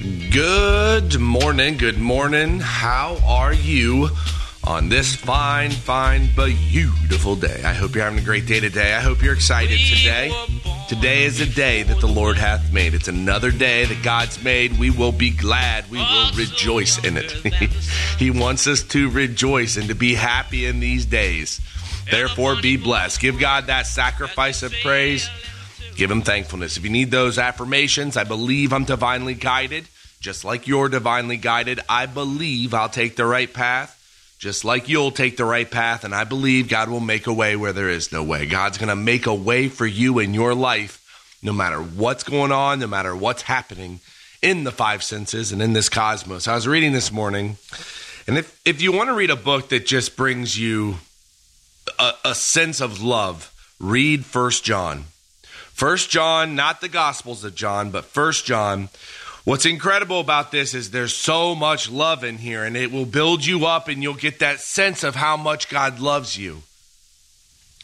Good morning, good morning. How are you on this fine, fine, beautiful day? I hope you're having a great day today. I hope you're excited today. Today is a day that the Lord hath made. It's another day that God's made. We will be glad. We will rejoice in it. he wants us to rejoice and to be happy in these days. Therefore, be blessed. Give God that sacrifice of praise. Give Him thankfulness. If you need those affirmations, I believe I'm divinely guided. Just like you're divinely guided, I believe I'll take the right path. Just like you'll take the right path, and I believe God will make a way where there is no way. God's going to make a way for you in your life, no matter what's going on, no matter what's happening in the five senses and in this cosmos. I was reading this morning, and if, if you want to read a book that just brings you a, a sense of love, read First John. First John, not the Gospels of John, but First John. What's incredible about this is there's so much love in here, and it will build you up, and you'll get that sense of how much God loves you.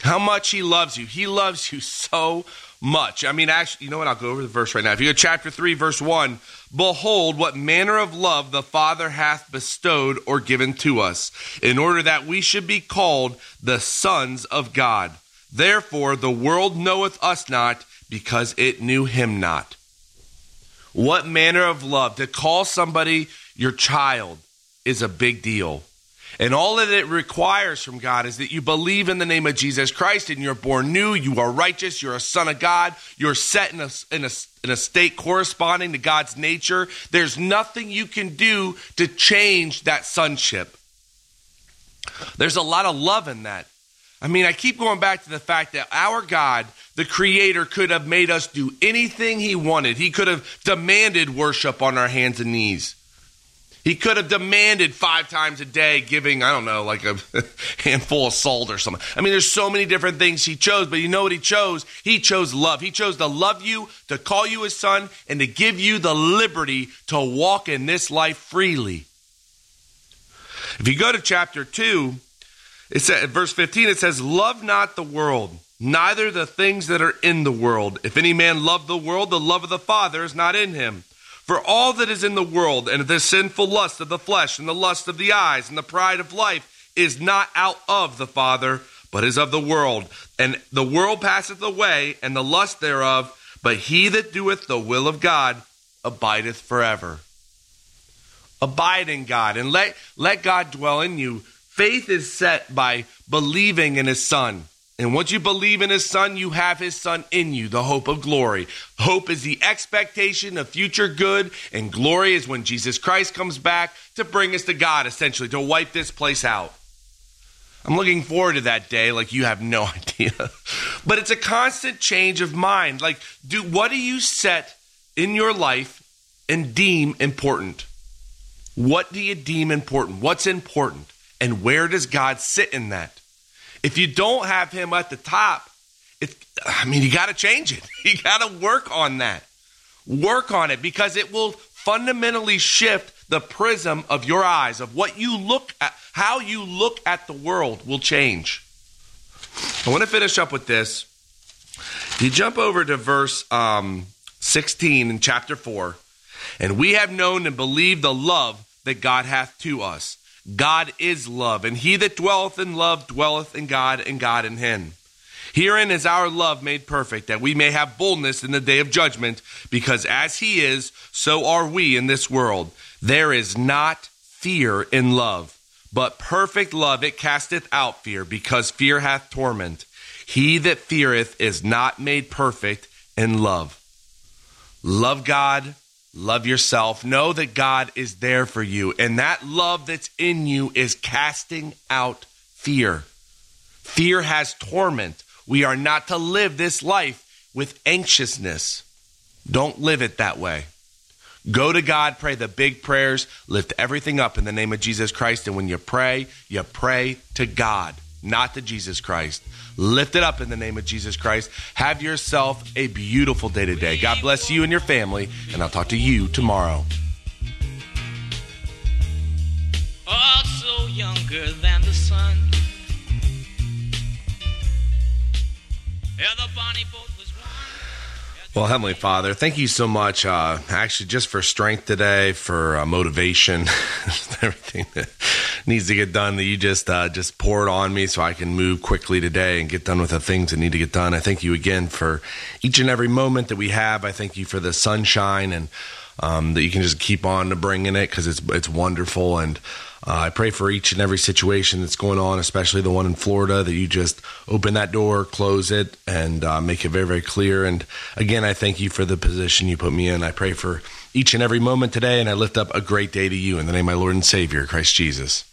How much He loves you. He loves you so much. I mean, actually, you know what? I'll go over the verse right now. If you go to chapter 3, verse 1, behold, what manner of love the Father hath bestowed or given to us, in order that we should be called the sons of God. Therefore, the world knoweth us not, because it knew him not. What manner of love? To call somebody your child is a big deal. And all that it requires from God is that you believe in the name of Jesus Christ and you're born new, you are righteous, you're a son of God, you're set in a, in a, in a state corresponding to God's nature. There's nothing you can do to change that sonship. There's a lot of love in that. I mean, I keep going back to the fact that our God, the Creator, could have made us do anything He wanted. He could have demanded worship on our hands and knees. He could have demanded five times a day giving, I don't know, like a handful of salt or something. I mean, there's so many different things he chose, but you know what he chose? He chose love. He chose to love you, to call you his son, and to give you the liberty to walk in this life freely. If you go to chapter 2, it says, verse 15, it says, Love not the world, neither the things that are in the world. If any man love the world, the love of the Father is not in him. For all that is in the world, and the sinful lust of the flesh, and the lust of the eyes, and the pride of life, is not out of the Father, but is of the world. And the world passeth away, and the lust thereof, but he that doeth the will of God abideth forever. Abide in God, and let, let God dwell in you. Faith is set by believing in his Son. And once you believe in his son, you have his son in you, the hope of glory. Hope is the expectation of future good, and glory is when Jesus Christ comes back to bring us to God, essentially, to wipe this place out. I'm looking forward to that day like you have no idea. but it's a constant change of mind. Like, do what do you set in your life and deem important? What do you deem important? What's important? And where does God sit in that? If you don't have him at the top, it, I mean, you got to change it. You got to work on that. Work on it because it will fundamentally shift the prism of your eyes, of what you look at, how you look at the world will change. I want to finish up with this. You jump over to verse um, 16 in chapter 4, and we have known and believed the love that God hath to us. God is love, and he that dwelleth in love dwelleth in God, and God in him. Herein is our love made perfect, that we may have boldness in the day of judgment, because as he is, so are we in this world. There is not fear in love, but perfect love it casteth out fear, because fear hath torment. He that feareth is not made perfect in love. Love God, Love yourself. Know that God is there for you. And that love that's in you is casting out fear. Fear has torment. We are not to live this life with anxiousness. Don't live it that way. Go to God, pray the big prayers, lift everything up in the name of Jesus Christ. And when you pray, you pray to God, not to Jesus Christ. Lift it up in the name of Jesus Christ. Have yourself a beautiful day today. God bless you and your family, and I'll talk to you tomorrow. Also younger than the sun. Yeah, the bonnie boat was Well, Heavenly Father, thank you so much, uh, actually, just for strength today, for uh, motivation, everything that needs to get done that you just uh, just poured on me so I can move quickly today and get done with the things that need to get done. I thank you again for each and every moment that we have. I thank you for the sunshine and um, that you can just keep on bringing it because it's it's wonderful and uh, I pray for each and every situation that's going on, especially the one in Florida, that you just open that door, close it, and uh, make it very, very clear. And again, I thank you for the position you put me in. I pray for each and every moment today, and I lift up a great day to you in the name of my Lord and Savior, Christ Jesus.